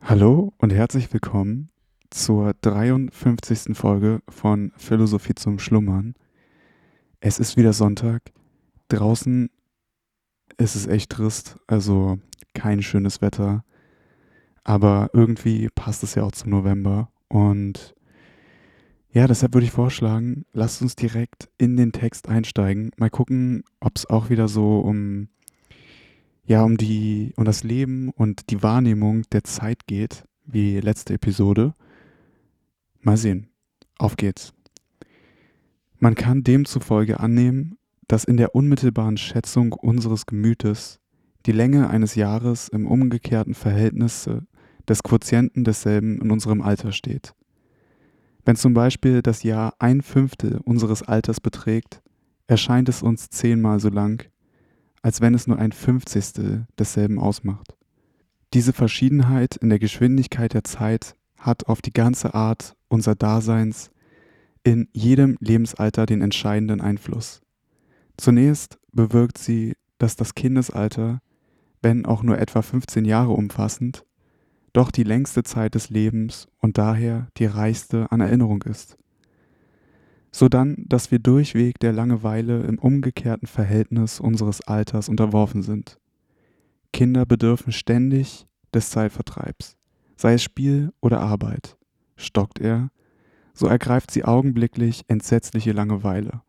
Hallo und herzlich willkommen zur 53. Folge von Philosophie zum Schlummern. Es ist wieder Sonntag. Draußen ist es echt trist, also kein schönes Wetter. Aber irgendwie passt es ja auch zum November. Und ja, deshalb würde ich vorschlagen, lasst uns direkt in den Text einsteigen. Mal gucken, ob es auch wieder so um ja, um die, um das Leben und die Wahrnehmung der Zeit geht, wie letzte Episode. Mal sehen. Auf geht's. Man kann demzufolge annehmen, dass in der unmittelbaren Schätzung unseres Gemütes die Länge eines Jahres im umgekehrten Verhältnis des Quotienten desselben in unserem Alter steht. Wenn zum Beispiel das Jahr ein Fünftel unseres Alters beträgt, erscheint es uns zehnmal so lang, als wenn es nur ein Fünfzigstel desselben ausmacht. Diese Verschiedenheit in der Geschwindigkeit der Zeit hat auf die ganze Art unser Daseins in jedem Lebensalter den entscheidenden Einfluss. Zunächst bewirkt sie, dass das Kindesalter, wenn auch nur etwa 15 Jahre umfassend, doch die längste Zeit des Lebens und daher die reichste an Erinnerung ist sodann, dass wir durchweg der Langeweile im umgekehrten Verhältnis unseres Alters unterworfen sind. Kinder bedürfen ständig des Zeitvertreibs, sei es Spiel oder Arbeit. Stockt er, so ergreift sie augenblicklich entsetzliche Langeweile.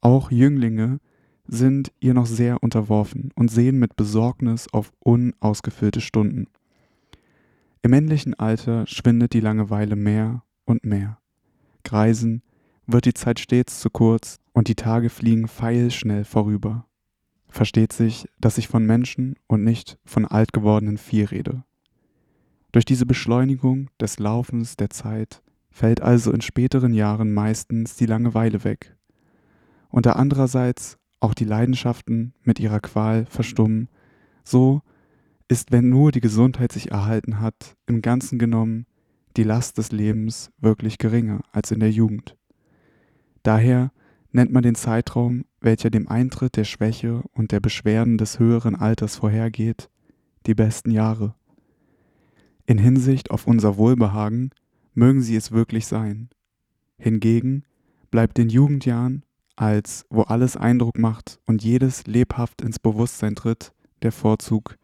Auch Jünglinge sind ihr noch sehr unterworfen und sehen mit Besorgnis auf unausgefüllte Stunden. Im männlichen Alter schwindet die Langeweile mehr und mehr. Greisen wird die Zeit stets zu kurz und die Tage fliegen pfeilschnell vorüber. Versteht sich, dass ich von Menschen und nicht von alt gewordenen Vieh rede. Durch diese Beschleunigung des Laufens der Zeit fällt also in späteren Jahren meistens die Langeweile weg. Und da andererseits auch die Leidenschaften mit ihrer Qual verstummen, so ist, wenn nur die Gesundheit sich erhalten hat, im Ganzen genommen die Last des Lebens wirklich geringer als in der Jugend. Daher nennt man den Zeitraum, welcher dem Eintritt der Schwäche und der Beschwerden des höheren Alters vorhergeht, die besten Jahre. In Hinsicht auf unser Wohlbehagen mögen sie es wirklich sein. Hingegen bleibt den Jugendjahren, als wo alles Eindruck macht und jedes lebhaft ins Bewusstsein tritt, der Vorzug,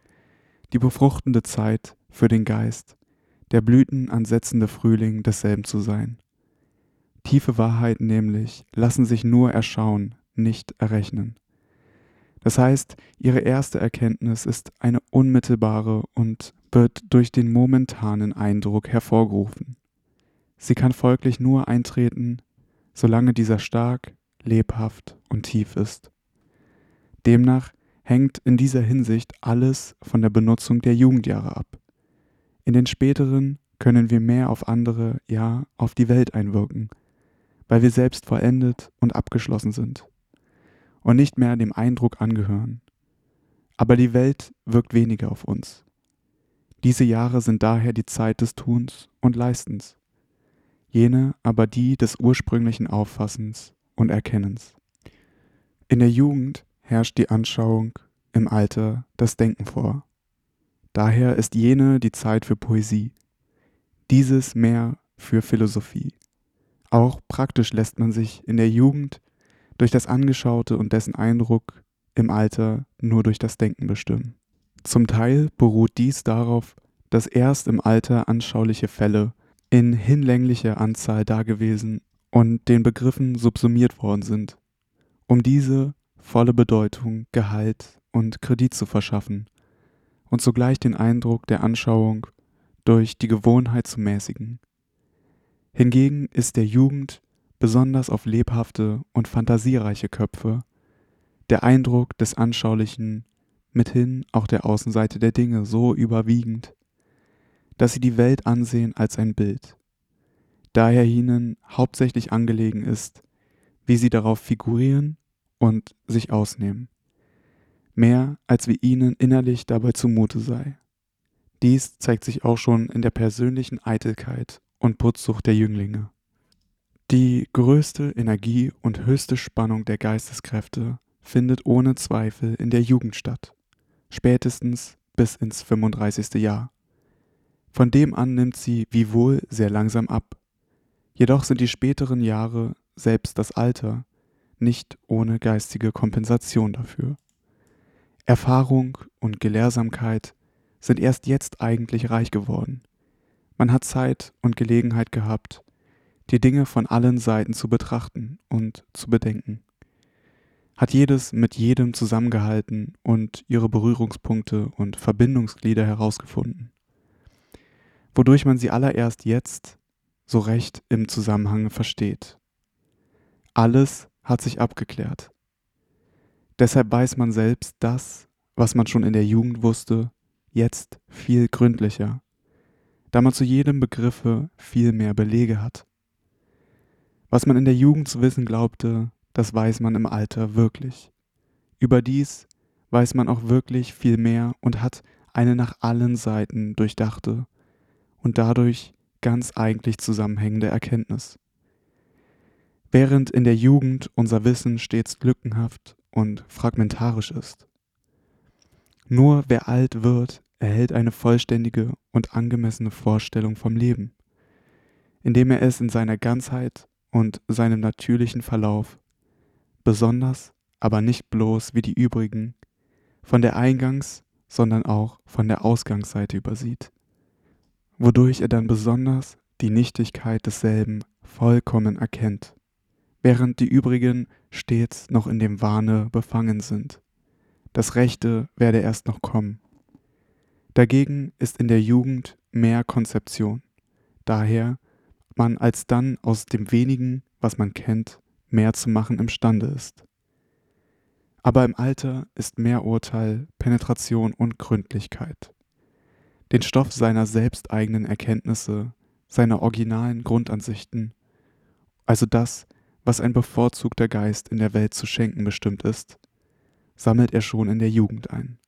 die befruchtende Zeit für den Geist, der Blüten ansetzende Frühling desselben zu sein. Tiefe Wahrheiten nämlich lassen sich nur erschauen, nicht errechnen. Das heißt, ihre erste Erkenntnis ist eine unmittelbare und wird durch den momentanen Eindruck hervorgerufen. Sie kann folglich nur eintreten, solange dieser stark, lebhaft und tief ist. Demnach hängt in dieser Hinsicht alles von der Benutzung der Jugendjahre ab. In den späteren können wir mehr auf andere, ja auf die Welt einwirken, weil wir selbst vollendet und abgeschlossen sind und nicht mehr dem Eindruck angehören. Aber die Welt wirkt weniger auf uns. Diese Jahre sind daher die Zeit des Tuns und Leistens, jene aber die des ursprünglichen Auffassens und Erkennens. In der Jugend herrscht die Anschauung, im Alter das Denken vor. Daher ist jene die Zeit für Poesie, dieses mehr für Philosophie. Auch praktisch lässt man sich in der Jugend durch das Angeschaute und dessen Eindruck im Alter nur durch das Denken bestimmen. Zum Teil beruht dies darauf, dass erst im Alter anschauliche Fälle in hinlänglicher Anzahl dagewesen und den Begriffen subsumiert worden sind, um diese volle Bedeutung, Gehalt und Kredit zu verschaffen und zugleich den Eindruck der Anschauung durch die Gewohnheit zu mäßigen. Hingegen ist der Jugend, besonders auf lebhafte und fantasiereiche Köpfe, der Eindruck des Anschaulichen mithin auch der Außenseite der Dinge so überwiegend, dass sie die Welt ansehen als ein Bild, daher ihnen hauptsächlich angelegen ist, wie sie darauf figurieren und sich ausnehmen, mehr als wie ihnen innerlich dabei zumute sei. Dies zeigt sich auch schon in der persönlichen Eitelkeit und Putzsucht der Jünglinge. Die größte Energie und höchste Spannung der Geisteskräfte findet ohne Zweifel in der Jugend statt, spätestens bis ins 35. Jahr. Von dem an nimmt sie wiewohl sehr langsam ab. Jedoch sind die späteren Jahre, selbst das Alter, nicht ohne geistige Kompensation dafür. Erfahrung und Gelehrsamkeit sind erst jetzt eigentlich reich geworden. Man hat Zeit und Gelegenheit gehabt, die Dinge von allen Seiten zu betrachten und zu bedenken. Hat jedes mit jedem zusammengehalten und ihre Berührungspunkte und Verbindungsglieder herausgefunden, wodurch man sie allererst jetzt so recht im Zusammenhang versteht. Alles hat sich abgeklärt. Deshalb weiß man selbst das, was man schon in der Jugend wusste, jetzt viel gründlicher, da man zu jedem Begriffe viel mehr Belege hat. Was man in der Jugend zu wissen glaubte, das weiß man im Alter wirklich. Überdies weiß man auch wirklich viel mehr und hat eine nach allen Seiten durchdachte und dadurch ganz eigentlich zusammenhängende Erkenntnis. Während in der Jugend unser Wissen stets lückenhaft und fragmentarisch ist. Nur wer alt wird, erhält eine vollständige und angemessene Vorstellung vom Leben, indem er es in seiner Ganzheit und seinem natürlichen Verlauf, besonders, aber nicht bloß wie die übrigen, von der Eingangs-, sondern auch von der Ausgangsseite übersieht, wodurch er dann besonders die Nichtigkeit desselben vollkommen erkennt, während die übrigen stets noch in dem Wahne befangen sind. Das Rechte werde erst noch kommen. Dagegen ist in der Jugend mehr Konzeption. Daher man alsdann aus dem wenigen, was man kennt, mehr zu machen imstande ist. Aber im Alter ist mehr Urteil, Penetration und Gründlichkeit. Den Stoff seiner selbsteigenen Erkenntnisse, seiner originalen Grundansichten, also das, was ein bevorzugter Geist in der Welt zu schenken bestimmt ist, sammelt er schon in der Jugend ein.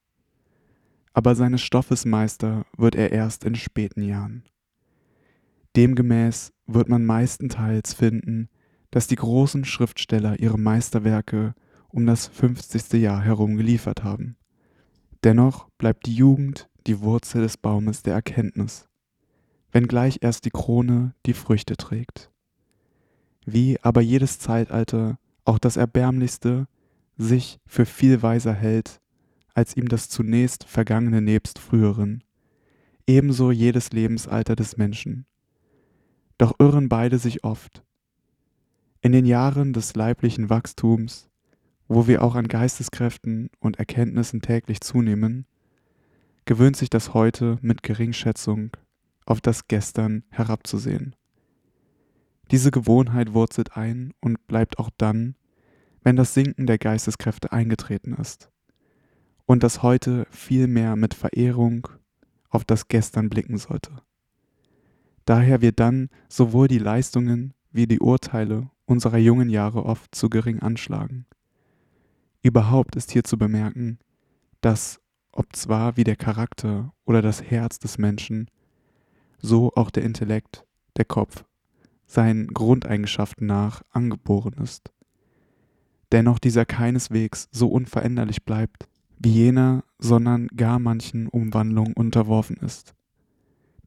Aber seines Stoffes Meister wird er erst in späten Jahren. Demgemäß wird man meistenteils finden, dass die großen Schriftsteller ihre Meisterwerke um das 50. Jahr herum geliefert haben. Dennoch bleibt die Jugend die Wurzel des Baumes der Erkenntnis, wenngleich erst die Krone die Früchte trägt. Wie aber jedes Zeitalter auch das Erbärmlichste sich für viel weiser hält, als ihm das zunächst Vergangene nebst früheren, ebenso jedes Lebensalter des Menschen. Doch irren beide sich oft. In den Jahren des leiblichen Wachstums, wo wir auch an Geisteskräften und Erkenntnissen täglich zunehmen, gewöhnt sich das Heute mit Geringschätzung auf das Gestern herabzusehen. Diese Gewohnheit wurzelt ein und bleibt auch dann, wenn das Sinken der Geisteskräfte eingetreten ist und das Heute viel mehr mit Verehrung auf das Gestern blicken sollte. Daher wir dann sowohl die Leistungen wie die Urteile unserer jungen Jahre oft zu gering anschlagen. Überhaupt ist hier zu bemerken, dass, ob zwar wie der Charakter oder das Herz des Menschen, so auch der Intellekt, der Kopf, seinen Grundeigenschaften nach angeboren ist. Dennoch dieser keineswegs so unveränderlich bleibt wie jener, sondern gar manchen Umwandlungen unterworfen ist,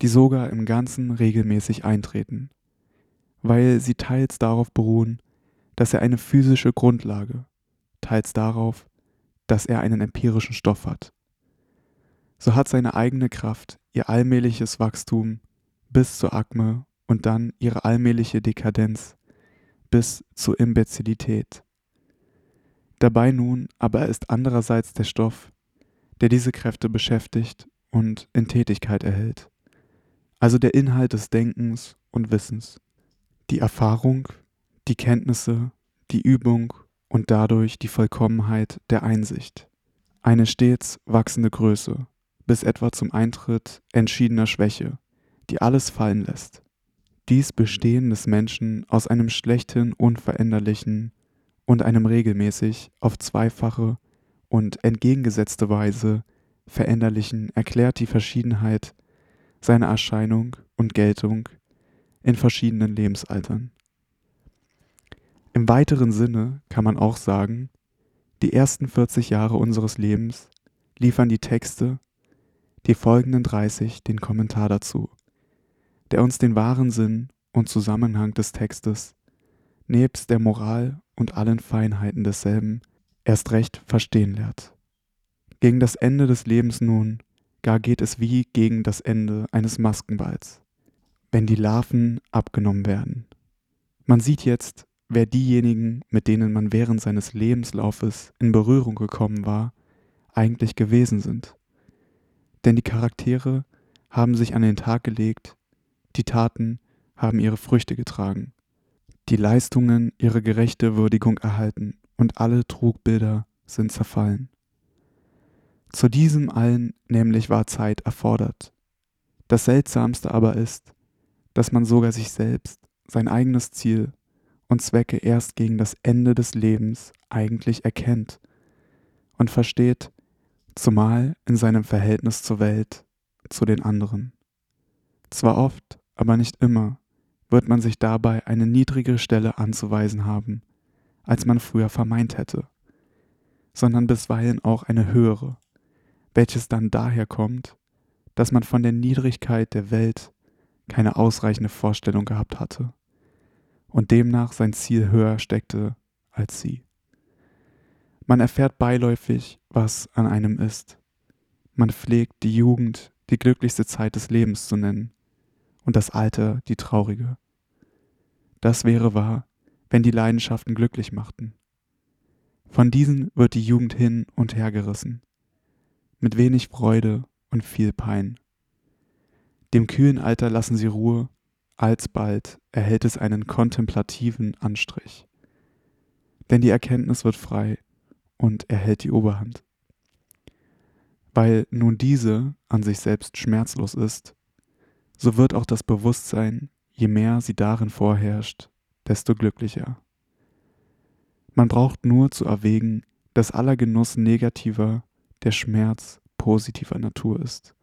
die sogar im Ganzen regelmäßig eintreten, weil sie teils darauf beruhen, dass er eine physische Grundlage, teils darauf, dass er einen empirischen Stoff hat. So hat seine eigene Kraft ihr allmähliches Wachstum bis zur Akme und dann ihre allmähliche Dekadenz bis zur Imbezilität. Dabei nun aber ist andererseits der Stoff, der diese Kräfte beschäftigt und in Tätigkeit erhält, also der Inhalt des Denkens und Wissens, die Erfahrung, die Kenntnisse, die Übung und dadurch die Vollkommenheit der Einsicht, eine stets wachsende Größe, bis etwa zum Eintritt entschiedener Schwäche, die alles fallen lässt. Dies Bestehen des Menschen aus einem schlechten, unveränderlichen und einem regelmäßig auf zweifache und entgegengesetzte Weise veränderlichen erklärt die Verschiedenheit seiner Erscheinung und Geltung in verschiedenen Lebensaltern. Im weiteren Sinne kann man auch sagen, die ersten 40 Jahre unseres Lebens liefern die Texte, die folgenden 30 den Kommentar dazu. der uns den wahren Sinn und Zusammenhang des Textes, nebst der Moral und allen Feinheiten desselben, erst recht verstehen lehrt. Gegen das Ende des Lebens nun, gar geht es wie gegen das Ende eines Maskenballs, wenn die Larven abgenommen werden. Man sieht jetzt, wer diejenigen, mit denen man während seines Lebenslaufes in Berührung gekommen war, eigentlich gewesen sind. Denn die Charaktere haben sich an den Tag gelegt, die Taten haben ihre Früchte getragen, die Leistungen ihre gerechte Würdigung erhalten und alle Trugbilder sind zerfallen. Zu diesem allen nämlich war Zeit erfordert. Das Seltsamste aber ist, dass man sogar sich selbst, sein eigenes Ziel und Zwecke erst gegen das Ende des Lebens eigentlich erkennt und versteht, zumal in seinem Verhältnis zur Welt, zu den anderen. Zwar oft, aber nicht immer, wird man sich dabei eine niedrigere Stelle anzuweisen haben, als man früher vermeint hätte, sondern bisweilen auch eine höhere, welches dann daher kommt, dass man von der Niedrigkeit der Welt keine ausreichende Vorstellung gehabt hatte und demnach sein Ziel höher steckte als sie. Man erfährt beiläufig, was an einem ist. Man pflegt die Jugend die glücklichste Zeit des Lebens zu nennen und das Alter die traurige. Das wäre wahr, wenn die Leidenschaften glücklich machten. Von diesen wird die Jugend hin und her gerissen, mit wenig Freude und viel Pein. Dem kühlen Alter lassen sie Ruhe, alsbald erhält es einen kontemplativen Anstrich. Denn die Erkenntnis wird frei und erhält die Oberhand. Weil nun diese an sich selbst schmerzlos ist, so wird auch das Bewusstsein, je mehr sie darin vorherrscht, desto glücklicher. Man braucht nur zu erwägen, dass aller Genuss negativer, der Schmerz positiver Natur ist,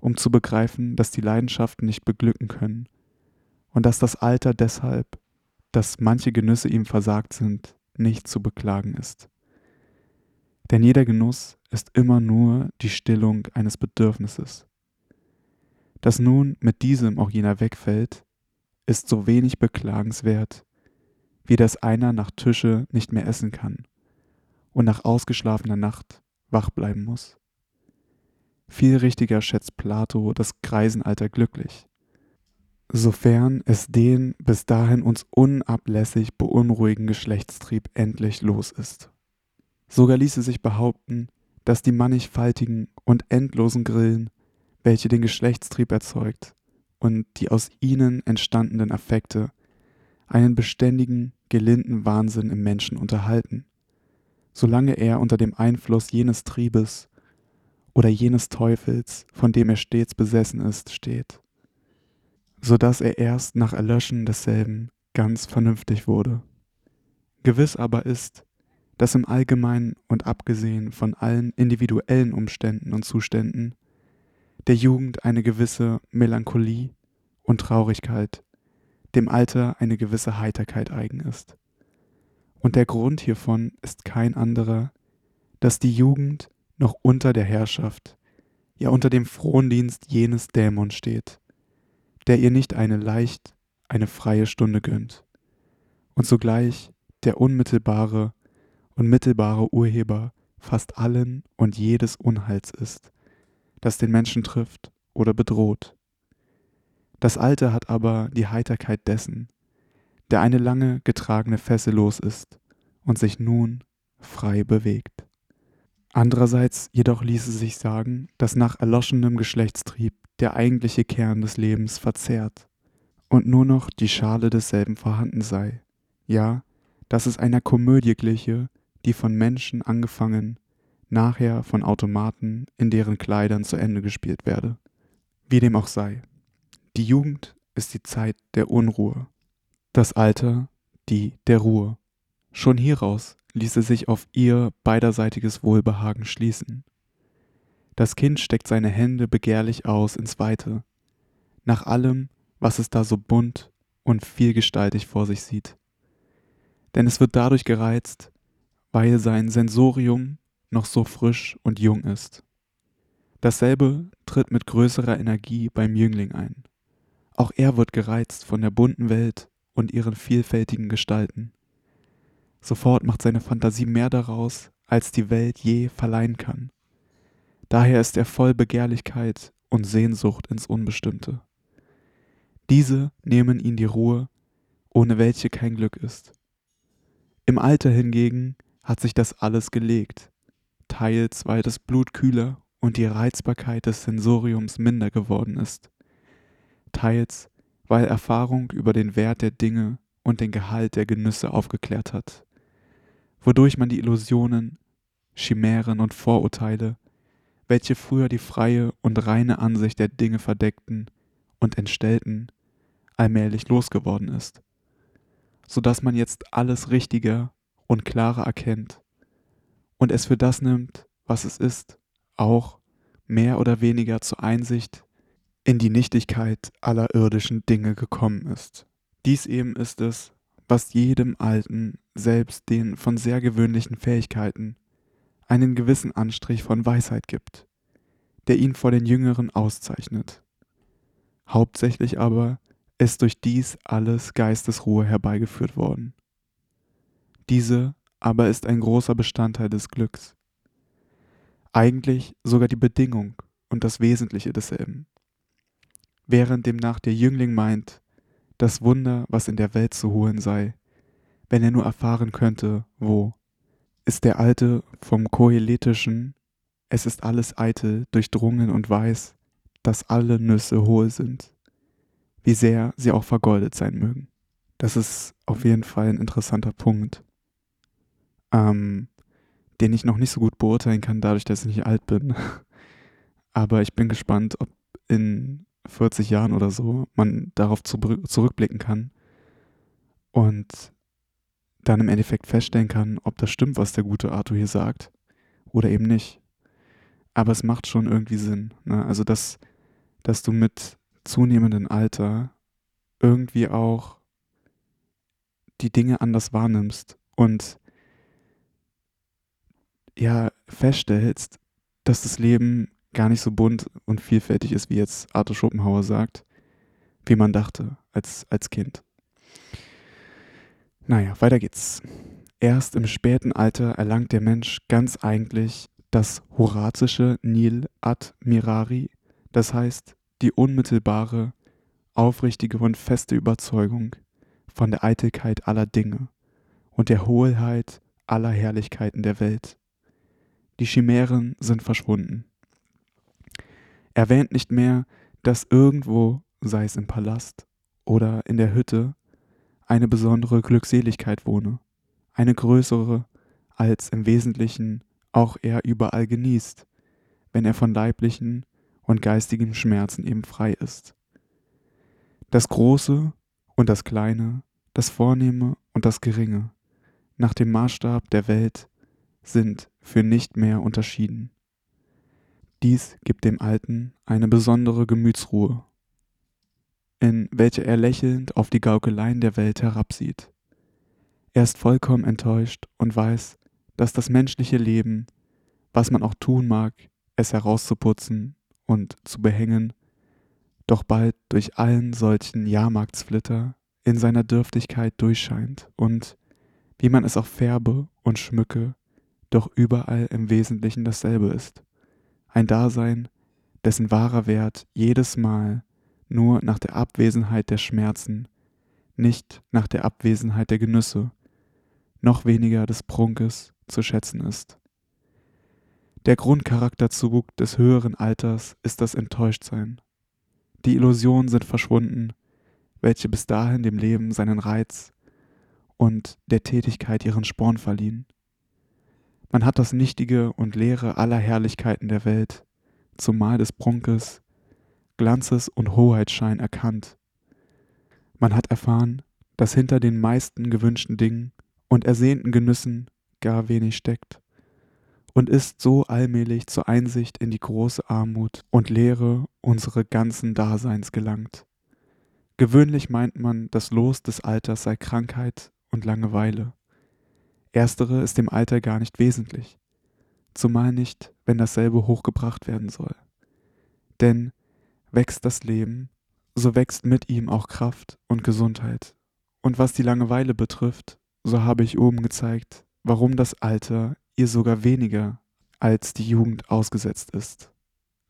um zu begreifen, dass die Leidenschaften nicht beglücken können und dass das Alter deshalb, dass manche Genüsse ihm versagt sind, nicht zu beklagen ist. Denn jeder Genuss ist immer nur die Stillung eines Bedürfnisses. Dass nun mit diesem auch jener wegfällt, ist so wenig beklagenswert, wie dass einer nach Tische nicht mehr essen kann und nach ausgeschlafener Nacht wach bleiben muss. Viel richtiger schätzt Plato das Greisenalter glücklich, sofern es den bis dahin uns unablässig beunruhigenden Geschlechtstrieb endlich los ist. Sogar ließe sich behaupten, dass die mannigfaltigen und endlosen Grillen, welche den Geschlechtstrieb erzeugt, und die aus ihnen entstandenen Affekte einen beständigen, gelinden Wahnsinn im Menschen unterhalten, solange er unter dem Einfluss jenes Triebes oder jenes Teufels, von dem er stets besessen ist, steht, so dass er erst nach Erlöschen desselben ganz vernünftig wurde. Gewiss aber ist, dass im Allgemeinen und abgesehen von allen individuellen Umständen und Zuständen der Jugend eine gewisse Melancholie und Traurigkeit, dem Alter eine gewisse Heiterkeit eigen ist. Und der Grund hiervon ist kein anderer, dass die Jugend noch unter der Herrschaft, ja unter dem Frondienst jenes Dämon steht, der ihr nicht eine leicht, eine freie Stunde gönnt, und zugleich der unmittelbare und mittelbare Urheber fast allen und jedes Unheils ist, das den Menschen trifft oder bedroht. Das Alte hat aber die Heiterkeit dessen, der eine lange getragene Fessel los ist und sich nun frei bewegt. Andererseits jedoch ließe sich sagen, dass nach erloschenem Geschlechtstrieb der eigentliche Kern des Lebens verzehrt und nur noch die Schale desselben vorhanden sei, ja, dass es einer Komödie gliche, die von Menschen angefangen, nachher von Automaten in deren Kleidern zu Ende gespielt werde. Wie dem auch sei. Die Jugend ist die Zeit der Unruhe, das Alter die der Ruhe. Schon hieraus ließe sich auf ihr beiderseitiges Wohlbehagen schließen. Das Kind steckt seine Hände begehrlich aus ins Weite, nach allem, was es da so bunt und vielgestaltig vor sich sieht. Denn es wird dadurch gereizt, weil sein Sensorium noch so frisch und jung ist. Dasselbe tritt mit größerer Energie beim Jüngling ein, Auch er wird gereizt von der bunten Welt und ihren vielfältigen Gestalten. Sofort macht seine Fantasie mehr daraus, als die Welt je verleihen kann. Daher ist er voll Begehrlichkeit und Sehnsucht ins Unbestimmte. Diese nehmen ihn die Ruhe, ohne welche kein Glück ist. Im Alter hingegen hat sich das alles gelegt, teils weil das Blut kühler und die Reizbarkeit des Sensoriums minder geworden ist, teils weil Erfahrung über den Wert der Dinge und den Gehalt der Genüsse aufgeklärt hat, wodurch man die Illusionen, Chimären und Vorurteile, welche früher die freie und reine Ansicht der Dinge verdeckten und entstellten, allmählich losgeworden ist, so dass man jetzt alles richtiger und klarer erkennt und es für das nimmt, was es ist, auch mehr oder weniger zur Einsicht in die Nichtigkeit aller irdischen Dinge gekommen ist. Dies eben ist es, was jedem Alten, selbst den von sehr gewöhnlichen Fähigkeiten, einen gewissen Anstrich von Weisheit gibt, der ihn vor den Jüngeren auszeichnet. Hauptsächlich aber ist durch dies alles Geistesruhe herbeigeführt worden. Diese aber ist ein großer Bestandteil des Glücks, eigentlich sogar die Bedingung und das Wesentliche desselben. Während demnach der Jüngling meint, das Wunder, was in der Welt zu holen sei, wenn er nur erfahren könnte, wo, ist der Alte vom Koheletischen, es ist alles eitel, durchdrungen und weiß, dass alle Nüsse hohl sind, wie sehr sie auch vergoldet sein mögen. Das ist auf jeden Fall ein interessanter Punkt, ähm, den ich noch nicht so gut beurteilen kann, dadurch, dass ich nicht alt bin. Aber ich bin gespannt, ob in 40 Jahren oder so man darauf zurückblicken kann und dann im Endeffekt feststellen kann, ob das stimmt, was der gute Arthur hier sagt oder eben nicht. Aber es macht schon irgendwie Sinn. Ne? Also, dass, dass du mit zunehmendem Alter irgendwie auch die Dinge anders wahrnimmst und ja feststellst, dass das Leben gar nicht so bunt und vielfältig ist, wie jetzt Arthur Schopenhauer sagt, wie man dachte als, als Kind. Naja, weiter geht's. Erst im späten Alter erlangt der Mensch ganz eigentlich das horazische Nil ad mirari, das heißt die unmittelbare, aufrichtige und feste Überzeugung von der Eitelkeit aller Dinge und der Hohlheit aller Herrlichkeiten der Welt. Die Chimären sind verschwunden. Er wähnt nicht mehr, dass irgendwo, sei es im Palast oder in der Hütte, eine besondere Glückseligkeit wohne, eine größere, als im Wesentlichen auch er überall genießt, wenn er von leiblichen und geistigen Schmerzen eben frei ist. Das Große und das Kleine, das Vornehme und das Geringe, nach dem Maßstab der Welt, sind für nicht mehr unterschieden. Dies gibt dem Alten eine besondere Gemütsruhe in welcher er lächelnd auf die Gaukeleien der Welt herabsieht. Er ist vollkommen enttäuscht und weiß, dass das menschliche Leben, was man auch tun mag, es herauszuputzen und zu behängen, doch bald durch allen solchen Jahrmarktsflitter in seiner Dürftigkeit durchscheint und, wie man es auch färbe und schmücke, doch überall im Wesentlichen dasselbe ist. Ein Dasein, dessen wahrer Wert jedes Mal nur nach der Abwesenheit der Schmerzen, nicht nach der Abwesenheit der Genüsse, noch weniger des Prunkes zu schätzen ist. Der Grundcharakterzug des höheren Alters ist das Enttäuschtsein. Die Illusionen sind verschwunden, welche bis dahin dem Leben seinen Reiz und der Tätigkeit ihren Sporn verliehen. Man hat das Nichtige und Leere aller Herrlichkeiten der Welt, zumal des Prunkes, Glanzes und Hoheitsschein erkannt. Man hat erfahren, dass hinter den meisten gewünschten Dingen und ersehnten Genüssen gar wenig steckt und ist so allmählich zur Einsicht in die große Armut und Leere unseres ganzen Daseins gelangt. Gewöhnlich meint man, das Los des Alters sei Krankheit und Langeweile. Erstere ist dem Alter gar nicht wesentlich, zumal nicht, wenn dasselbe hochgebracht werden soll. Denn wächst das Leben, so wächst mit ihm auch Kraft und Gesundheit. Und was die Langeweile betrifft, so habe ich oben gezeigt, warum das Alter ihr sogar weniger als die Jugend ausgesetzt ist.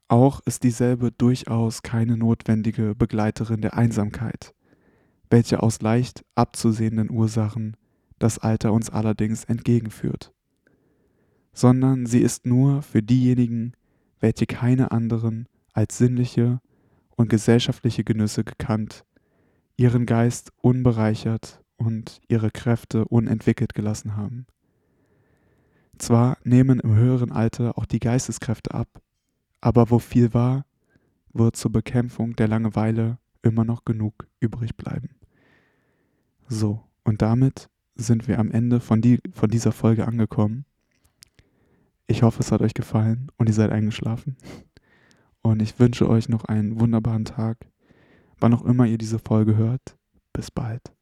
Auch ist dieselbe durchaus keine notwendige Begleiterin der Einsamkeit, welche aus leicht abzusehenden Ursachen das Alter uns allerdings entgegenführt, sondern sie ist nur für diejenigen, welche keine anderen als sinnliche und gesellschaftliche Genüsse gekannt, ihren Geist unbereichert und ihre Kräfte unentwickelt gelassen haben. Zwar nehmen im höheren Alter auch die Geisteskräfte ab, aber wo viel war, wird zur Bekämpfung der Langeweile immer noch genug übrig bleiben. So, und damit sind wir am Ende von, die, von dieser Folge angekommen. Ich hoffe, es hat euch gefallen und ihr seid eingeschlafen. Und ich wünsche euch noch einen wunderbaren Tag, wann auch immer ihr diese Folge hört. Bis bald.